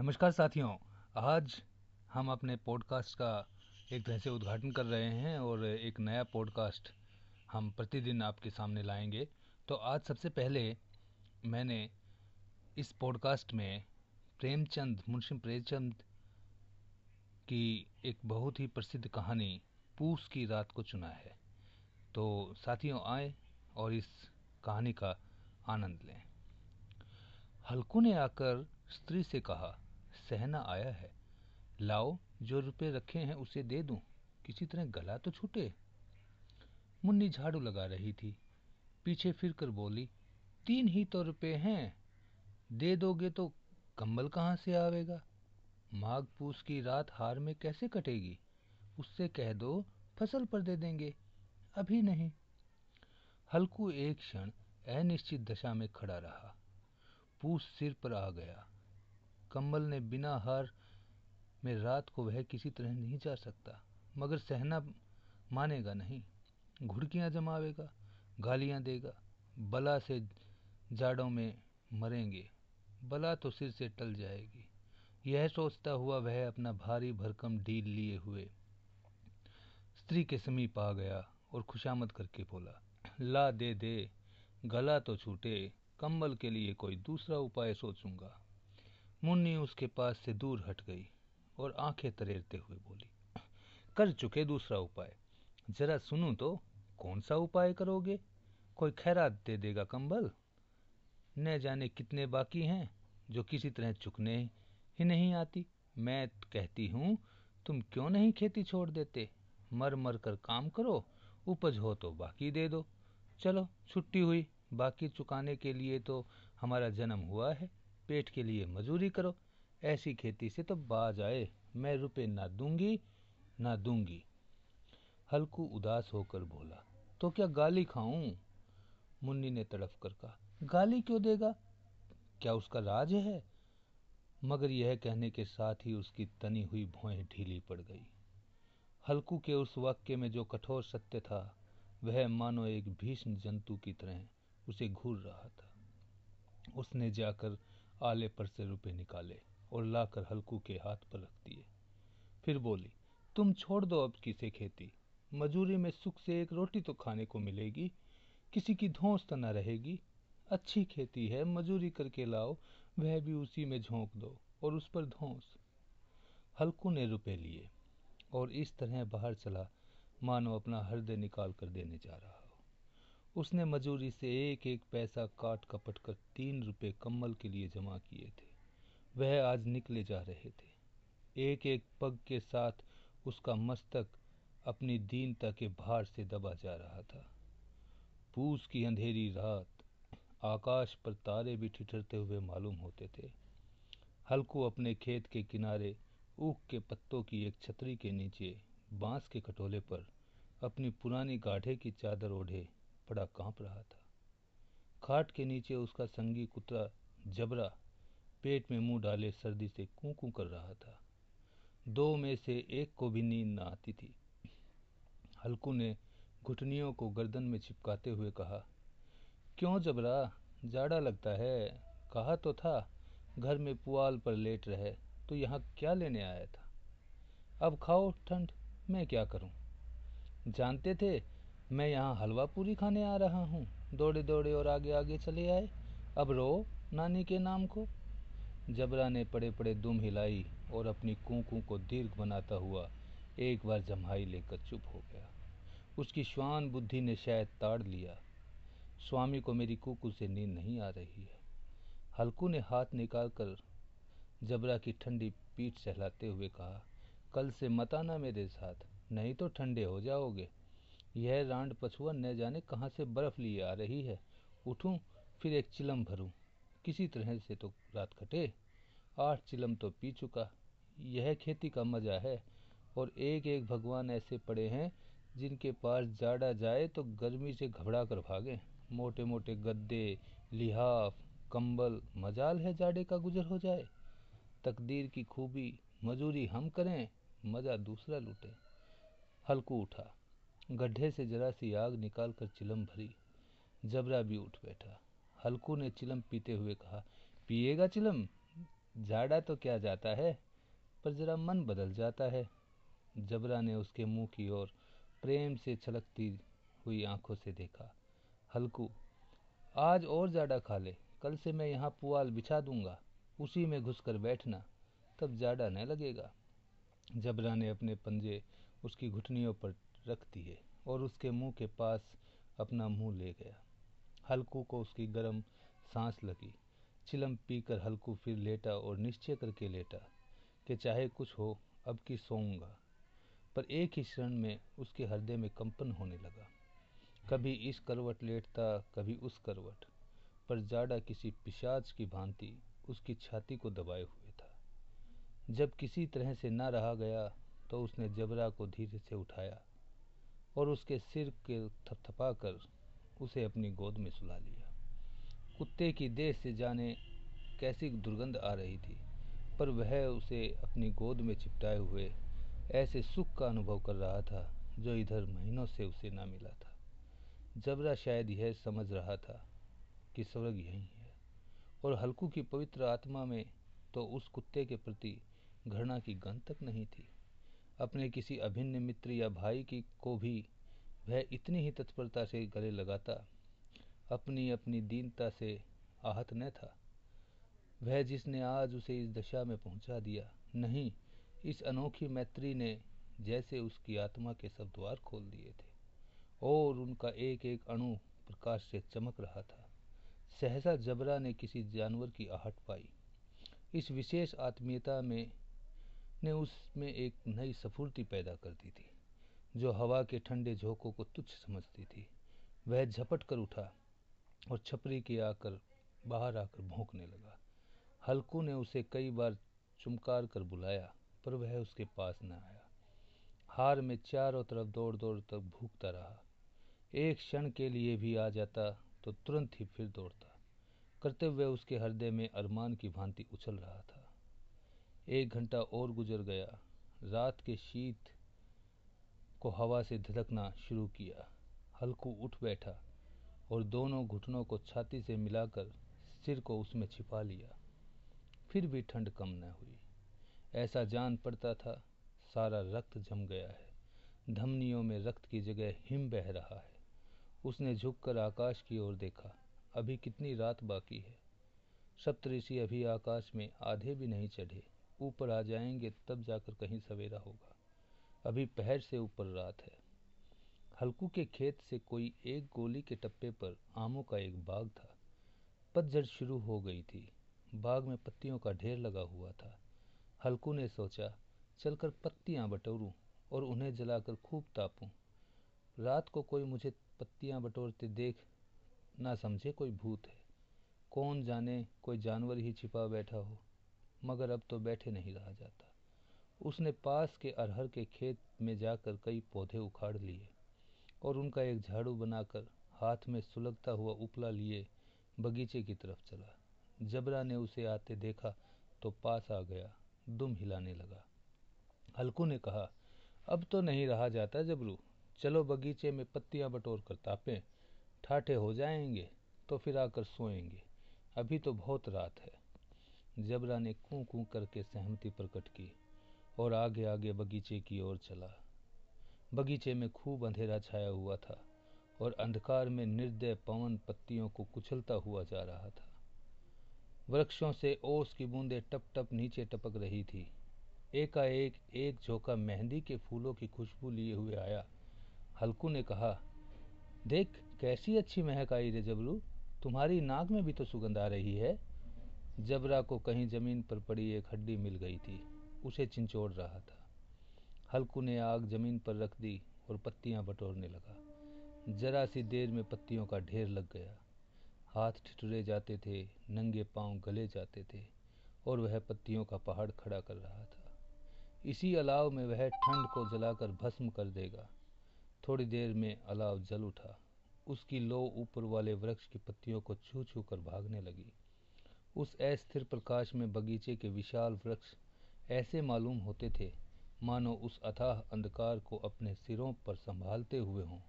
नमस्कार साथियों। आज हम अपने पॉडकास्ट का एक तरह से उद्घाटन कर रहे हैं और एक नया पॉडकास्ट हम प्रतिदिन आपके सामने लाएँगे। तो आज सबसे पहले मैंने इस पॉडकास्ट में प्रेमचंद, मुंशी प्रेमचंद की एक बहुत ही प्रसिद्ध कहानी, पूस की रात को चुना है। तो साथियों आए और इस कहानी का आनंद लें। हल्कू ने आकर स्त्री से कहा सहना आया है। लाओ, जो रुपए रखे हैं उसे दे दूँ। किसी तरह गला तो छूटे। मुन्नी झाड़ू लगा रही थी। पीछे फिर कर बोली, तीन ही तो रुपए हैं। दे दोगे तो कंबल कहाँ से आवेगा? माघ पूस की रात हार में कैसे कटेगी? उससे कह दो, फ़सल पर दे देंगे। अभी नहीं हल्कू एक क्षण अनिश्चित दशा में खड़ा रहा। पूस सिर पर आ गया। कम्बल ने बिना हार में रात को वह किसी तरह नहीं जा सकता, मगर सहना मानेगा नहीं। घुड़कियाँ जमावेगा, गालियाँ देगा, बला से जाड़ों में मरेंगे, बला तो सिर से टल जाएगी। यह सोचता हुआ वह अपना भारी भरकम ढील लिए हुए स्त्री के समीप आ गया और खुशामद करके बोला, ला दे दे, गला तो छूटे कंबल के लिए कोई दूसरा उपाय सोचूँगा। मुन्नी उसके पास से दूर हट गई और आँखें तरेरते हुए बोली, कर चुके दूसरा उपाय। जरा सुनू तो कौन सा उपाय करोगे? कोई खैरात दे देगा कंबल? न जाने कितने बाकी हैं जो किसी तरह चुकने ही नहीं आती। मैं कहती हूँ, तुम क्यों नहीं खेती छोड़ देते? मर मर कर काम करो, उपज हो तो बाकी दे दो। चलो, छुट्टी हुई। बाकी चुकाने के लिए तो हमारा जन्म हुआ है। पेट के लिए मजूरी करो। ऐसी खेती से तो बाज आए, मैं रुपए ना दूँगी ना दूँगी। हल्कू उदास होकर बोला तो क्या गाली खाऊं? मुन्नी ने तड़फ कर कहा, गाली क्यों देगा? क्या उसका राज है? मगर यह कहने के साथ ही उसकी तनी हुई भौएँ ढीली पड़ गई। हल्कू के उस वाक्य में जो कठोर सत्य था, वह मानो एक भीष्म जंतु की तरह उसे घूर रहा था। उसने जाकर आले पर से रुपए निकाले और लाकर हल्कू के हाथ पर रख दिए। फिर बोली, तुम छोड़ दो अब किसे खेती। मजूरी में सुख से एक रोटी तो खाने को मिलेगी। किसी की धौस तो न रहेगी। अच्छी खेती है, मजूरी करके लाओ। वह भी उसी में झोंक दो और उस पर धौस। हल्कू ने रुपए लिए और इस तरह बाहर चला। मानो अपना हृदय निकाल कर देने जा रहा। उसने मजूरी से एक एक पैसा काट कपट कर तीन रुपए कम्बल के लिए जमा किए थे। वह आज निकले जा रहे थे। एक एक पग के साथ उसका मस्तक अपनी दीनता के भार से दबा जा रहा था। पूस की अंधेरी रात आकाश पर तारे भी ठिठरते हुए मालूम होते थे। हल्कू अपने खेत के किनारे ऊख के पत्तों की एक छतरी के नीचे बाँस के कटोले पर अपनी पुरानी गाढ़े की चादर ओढ़े बड़ा काँप रहा था। खाट के नीचे उसका संगी कुत्ता जबरा पेट में मुँह डाले सर्दी से कूकू कर रहा था। दो में से एक को भी नींद न आती थी। हल्कू ने घुटनियों को गर्दन में चिपकाते हुए कहा, क्यों जबरा? जाड़ा लगता है। कहा तो था, घर में पुआल पर लेट रहे तो यहाँ क्या लेने आया था? अब खाओ ठंड, मैं क्या करूँ? जानते थे मैं यहाँ हलवा पूरी खाने आ रहा हूँ। दौड़े दौड़े और आगे आगे चले आए। अब रो, नानी के नाम को। जबरा ने पड़े पड़े दुम हिलाई और अपनी कूकू को दीर्घ बनाता हुआ एक बार जम्हाई लेकर चुप हो गया। उसकी श्वान बुद्धि ने शायद ताड़ लिया। स्वामी को मेरी कुकू से नींद नहीं आ रही है। हल्कू ने हाथ निकालकर जबरा की ठंडी पीठ सहलाते हुए कहा, कल से मत आना मेरे साथ, नहीं तो ठंडे हो जाओगे। यह रांड पछुआ न जाने कहाँ से बर्फ़ लिए आ रही है। उठूं, फिर एक चिलम भरूं। किसी तरह से तो रात कटे। आठ चिलम तो पी चुका। यह खेती का मज़ा है। और एक एक भगवान ऐसे पड़े हैं, जिनके पास जाड़ा जाए तो गर्मी से घबरा कर भागे। मोटे मोटे गद्दे, लिहाफ, कंबल, मजाल है जाड़े का गुजर हो जाए। तकदीर की खूबी, मजूरी हम करें, मज़ा दूसरा लूटे। हल्कू उठा। गड्ढे से जरा सी आग निकालकर चिलम भरी। जबरा भी उठ बैठा। हल्कू ने चिलम पीते हुए कहा, पिएगा चिलम? झाड़ा तो क्या जाता है? पर जरा मन बदल जाता है। जबरा ने उसके मुँह की ओर प्रेम से छलकती हुई आँखों से देखा। हल्कू, आज और जाड़ा खा ले। कल से मैं यहाँ पुआल बिछा दूँगा। उसी में घुसकर बैठना। तब जाड़ा न लगेगा। जबरा ने अपने पंजे उसकी घुटनियों पर रख दिए और उसके मुँह के पास अपना मुँह ले गया। हल्कू को उसकी गर्म सांस लगी। चिलम पीकर हल्कू फिर लेटा और निश्चय करके लेटा कि चाहे कुछ हो, अब की सोऊँगा। पर एक ही क्षण में उसके हृदय में कंपन होने लगा। कभी इस करवट लेटता, कभी उस करवट। पर जाड़ा किसी पिशाच की भांति उसकी छाती को दबाए हुए था। जब किसी तरह से ना रहा गया तो उसने जबरा को धीरे से उठाया। और उसके सिर के थपथपा कर उसे अपनी गोद में सुला लिया। कुत्ते की देह से जाने कैसी दुर्गंध आ रही थी, पर वह उसे अपनी गोद में चिपटाए हुए ऐसे सुख का अनुभव कर रहा था जो इधर महीनों से उसे ना मिला था। जबरा शायद यह समझ रहा था कि स्वर्ग यही है और हल्कू की पवित्र आत्मा में तो उस कुत्ते के प्रति घृणा की गंध तक नहीं थी। अपने किसी अभिन्न मित्र या भाई की, को भी वह इतनी ही तत्परता से गले लगाता, अपनी अपनी दीनता से आहत न था। वह जिसने आज उसे इस दशा में पहुँचा दिया, नहीं, इस अनोखी मैत्री ने जैसे उसकी आत्मा के सब द्वार खोल दिए थे, और उनका एक एक अणु प्रकाश से चमक रहा था। सहसा जबरा ने किसी जानवर की आहट पाई। इस विशेष आत्मीयता में ने उसमें एक नई सफुर्ती पैदा कर दी थी, जो हवा के ठंडे झोंकों को तुच्छ समझती थी। वह झपट कर उठा और छपरी के आकर बाहर आकर भोंकने लगा। हल्कू ने उसे कई बार चुमकार कर बुलाया, पर वह उसके पास न आया। हार में चारों तरफ़ दौड़ दौड़ तक भूखता रहा। एक क्षण के लिए भी आ जाता तो तुरंत ही फिर दौड़ता। कर्तव्य उसके हृदय में अरमान की भांति उछल रहा था। एक घंटा और गुजर गया। रात के शीत को हवा से धधकना शुरू किया। हल्कू उठ बैठा और दोनों घुटनों को छाती से मिलाकर सिर को उसमें छिपा लिया। फिर भी ठंड कम न हुई। ऐसा जान पड़ता था, सारा रक्त जम गया है। धमनियों में रक्त की जगह हिम बह रहा है। उसने झुककर आकाश की ओर देखा। अभी कितनी रात बाकी है। सप्तऋषि अभी आकाश में आधे भी नहीं चढ़े। ऊपर आ जाएँगे, तब जाकर कहीं सवेरा होगा। अभी पहर से ऊपर रात है। हल्कू के खेत से कोई एक गोली के टप्पे पर आमों का एक बाग था। पतझड़ शुरू हो गई थी। बाग में पत्तियों का ढेर लगा हुआ था। हल्कू ने सोचा, चलकर पत्तियाँ बटोरूं और उन्हें जलाकर खूब तापूं। रात को कोई मुझे पत्तियाँ बटोरते देख, ना समझे कोई भूत है। कौन जाने, कोई जानवर ही छिपा बैठा हो। मगर अब तो बैठे नहीं रहा जाता। उसने पास के अरहर के खेत में जाकर कई पौधे उखाड़ लिए और उनका एक झाड़ू बनाकर हाथ में सुलगता हुआ उपला लिए बगीचे की तरफ़ चला। जबरा ने उसे आते देखा तो पास आ गया, दुम हिलाने लगा। हल्कू ने कहा, अब तो नहीं रहा जाता जबरू। चलो बगीचे में पत्तियाँ बटोर कर तापें। ठाठे हो जाएँगे तो फिर आकर सोएँगे। अभी तो बहुत रात है। जबरा ने कू कू करके सहमति प्रकट की और आगे आगे बगीचे की ओर चला। बगीचे में खूब अंधेरा छाया हुआ था और अंधकार में निर्दय पवन पत्तियों को कुचलता हुआ जा रहा था। वृक्षों से ओस की बूंदें टप टप नीचे टपक रही थी। एकाएक एक झोंका मेहंदी के फूलों की खुशबू लिए हुए आया। हल्कू ने कहा, देख, कैसी अच्छी महक आई रे जबरू। तुम्हारी नाक में भी तो सुगंध आ रही है। जबरा को कहीं ज़मीन पर पड़ी एक हड्डी मिल गई थी। उसे चिंचोड़ रहा था। हल्कू ने आग ज़मीन पर रख दी और पत्तियाँ बटोरने लगा। जरा सी देर में पत्तियों का ढेर लग गया। हाथ ठिठुरे जाते थे, नंगे पाँव गले जाते थे और वह पत्तियों का पहाड़ खड़ा कर रहा था। इसी अलाव में वह ठंड को जलाकर भस्म कर देगा। थोड़ी देर में अलाव जल उठा। उसकी लो ऊपर वाले वृक्ष की पत्तियों को छू छू कर भागने लगी। उस अस्थिर प्रकाश में बगीचे के विशाल वृक्ष ऐसे मालूम होते थे। मानो उस अथाह अंधकार को अपने सिरों पर संभालते हुए हों।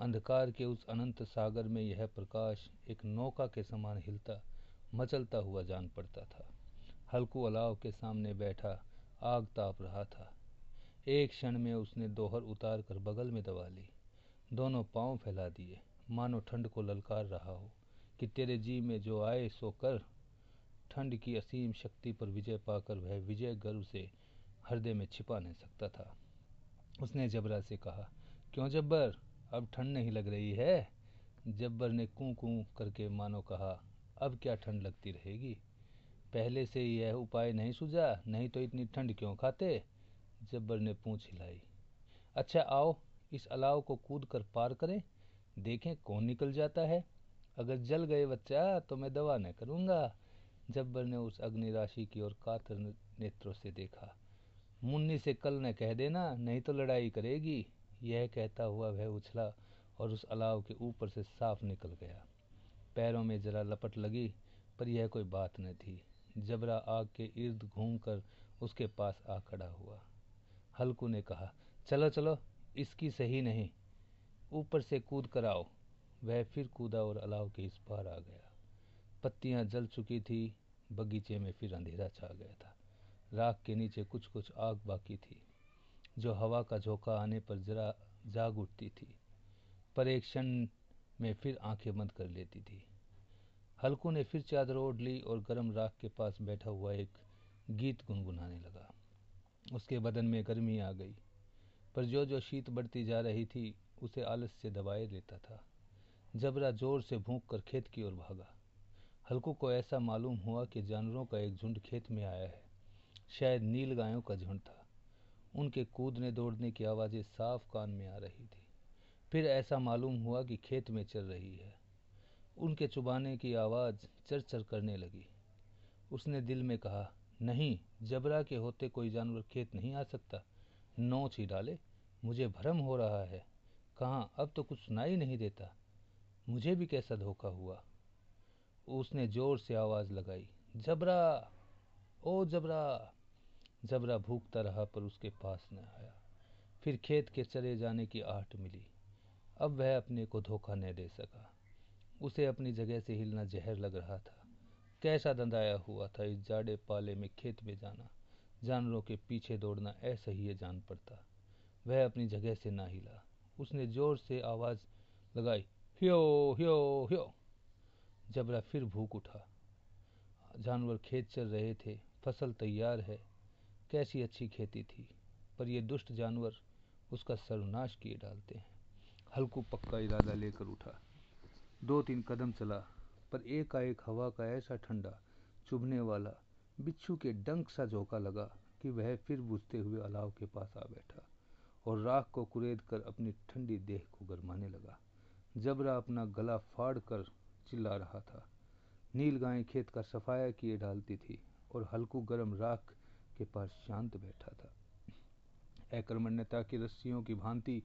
अंधकार के उस अनंत सागर में यह प्रकाश एक नौका के समान हिलता, मचलता हुआ जान पड़ता था। हल्कू अलाव के सामने बैठा, आग ताप रहा था। एक क्षण में उसने दोहर उतार कर बगल में दबा ली। दोनों पाँव फैला दिए। मानो ठंड को ललकार रहा हो कि तेरे जी में जो आए सो कर ठंड की असीम शक्ति पर विजय पाकर वह विजय गर्व से हृदय में छिपा नहीं सकता था। उसने जबरा से कहा, क्यों जब्बर? अब ठंड नहीं लग रही है? जब्बर ने कू कू करके मानो कहा, अब क्या ठंड लगती रहेगी? पहले से यह उपाय नहीं सूझा, नहीं तो इतनी ठंड क्यों खाते? जब्बर ने पूछ हिलाई। अच्छा आओ, इस अलाव को कूद कर पार करें। देखें कौन निकल जाता है। अगर जल गए बच्चा तो मैं दवा न करूँगा। जब्बर ने उस अग्नि राशि की ओर कातर नेत्रों से देखा। मुन्नी से कल न कह देना, नहीं तो लड़ाई करेगी। यह कहता हुआ वह उछला और उस अलाव के ऊपर से साफ़ निकल गया। पैरों में जरा लपट लगी, पर यह कोई बात न थी। जबरा आग के इर्द घूमकर उसके पास आ खड़ा हुआ। हल्कू ने कहा, चलो चलो, इसकी सही नहीं। ऊपर से कूद कर आओ। वह फिर कूदा और अलाव के इस पार आ गया। पत्तियाँ जल चुकी थी बगीचे में फिर अंधेरा छा गया था। राख के नीचे कुछ कुछ आग बाकी थी, जो हवा का झोंका आने पर जरा जाग उठती थी, पर एक क्षण में फिर आँखें बंद कर लेती थी। हल्कू ने फिर चादर ओढ़ ली और गर्म राख के पास बैठा हुआ एक गीत गुनगुनाने लगा। उसके बदन में गर्मी आ गई, पर जो जो शीत बढ़ती जा रही थी, उसे आलस से दबाए लेता था। जबरा ज़ोर से भूख कर खेत की ओर भागा। हल्कू को ऐसा मालूम हुआ कि जानवरों का एक झुंड खेत में आया है। शायद नील गायों का झुंड था। उनके कूदने दौड़ने की आवाज़ें साफ़ कान में आ रही थी। फिर ऐसा मालूम हुआ कि खेत में चल रही है। उनके चुबाने की आवाज़ चर चर करने लगी। उसने दिल में कहा, नहीं, जबरा के होते कोई जानवर खेत नहीं आ सकता। नोच ही डाले, मुझे भ्रम हो रहा है। कहाँ, अब तो कुछ सुनाई नहीं देता। मुझे भी कैसा धोखा हुआ। उसने ज़ोर से आवाज़ लगाई, जबरा, ओ जबरा। जबरा भूखता रहा पर उसके पास न आया। फिर खेत के चले जाने की आहट मिली। अब वह अपने को धोखा न दे सका। उसे अपनी जगह से हिलना जहर लग रहा था। कैसा दंदाया हुआ था इस जाड़े पाले में खेत में जाना। जानवरों के पीछे दौड़ना ऐसा ही जान पड़ता। वह अपनी जगह से ना हिला। उसने ज़ोर से आवाज़ लगाई, ह्यो ह्यो, हियो। जबरा फिर भूख उठा। जानवर खेत चल रहे थे, फ़सल तैयार है, कैसी अच्छी खेती थी, पर ये दुष्ट जानवर उसका सर्वनाश किए डालते हैं। हल्कू पक्का इरादा लेकर उठा। दो तीन कदम चला, पर एकाएक हवा का ऐसा ठंडा, चुभने वाला, बिच्छू के डंक सा झोंका लगा कि वह फिर बुझते हुए अलाव के पास आ बैठा और राख को कुरेद कर अपनी ठंडी देह को गरमाने लगा। जबरा अपना गला फाड़ कर चिल्ला रहा था। नील गाय खेत का सफाया किए डालती थी और हल्कू गर्म राख के पास शांत बैठा था। अकर्मण्यता की रस्सियों की भांति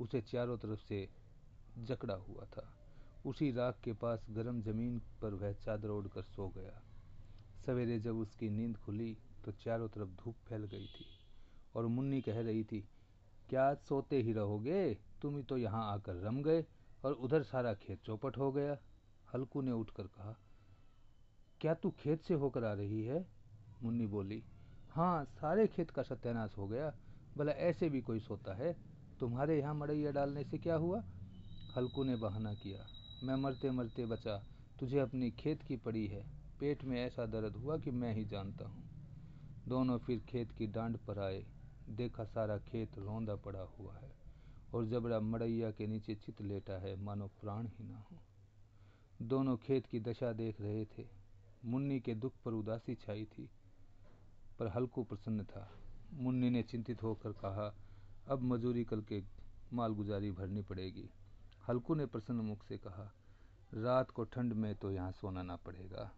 उसे चारों तरफ़ से जकड़ा हुआ था। उसी राख के पास गर्म ज़मीन पर वह चादर ओढ़कर सो गया। सवेरे जब उसकी नींद खुली तो चारों तरफ़ धूप फैल गई थी और मुन्नी कह रही थी, क्या सोते ही रहोगे? तुम ही तो यहाँ आकर रम गए और उधर सारा खेत चौपट हो गया। हल्कू ने उठकर कहा, क्या तू खेत से होकर आ रही है? मुन्नी बोली हाँ सारे खेत का सत्यानाश हो गया। भला ऐसे भी कोई सोता है? तुम्हारे यहाँ मड़ैया डालने से क्या हुआ? हल्कू ने बहाना किया, मैं मरते मरते बचा, तुझे अपनी खेत की पड़ी है। पेट में ऐसा दर्द हुआ कि मैं ही जानता हूँ। दोनों फिर खेत की डांड पर आए, देखा सारा खेत रौंदा पड़ा हुआ है, और जबड़ा मड़ैया के नीचे चित लेटा है, मानो प्राण ही ना हो। दोनों खेत की दशा देख रहे थे। मुन्नी के दुख पर उदासी छाई थी, पर हल्कू प्रसन्न था। मुन्नी ने चिंतित होकर कहा, अब मजूरी कल के मालगुजारी भरनी पड़ेगी। हल्कू ने प्रसन्न मुख से कहा, रात को ठंड में तो यहाँ सोना ना पड़ेगा।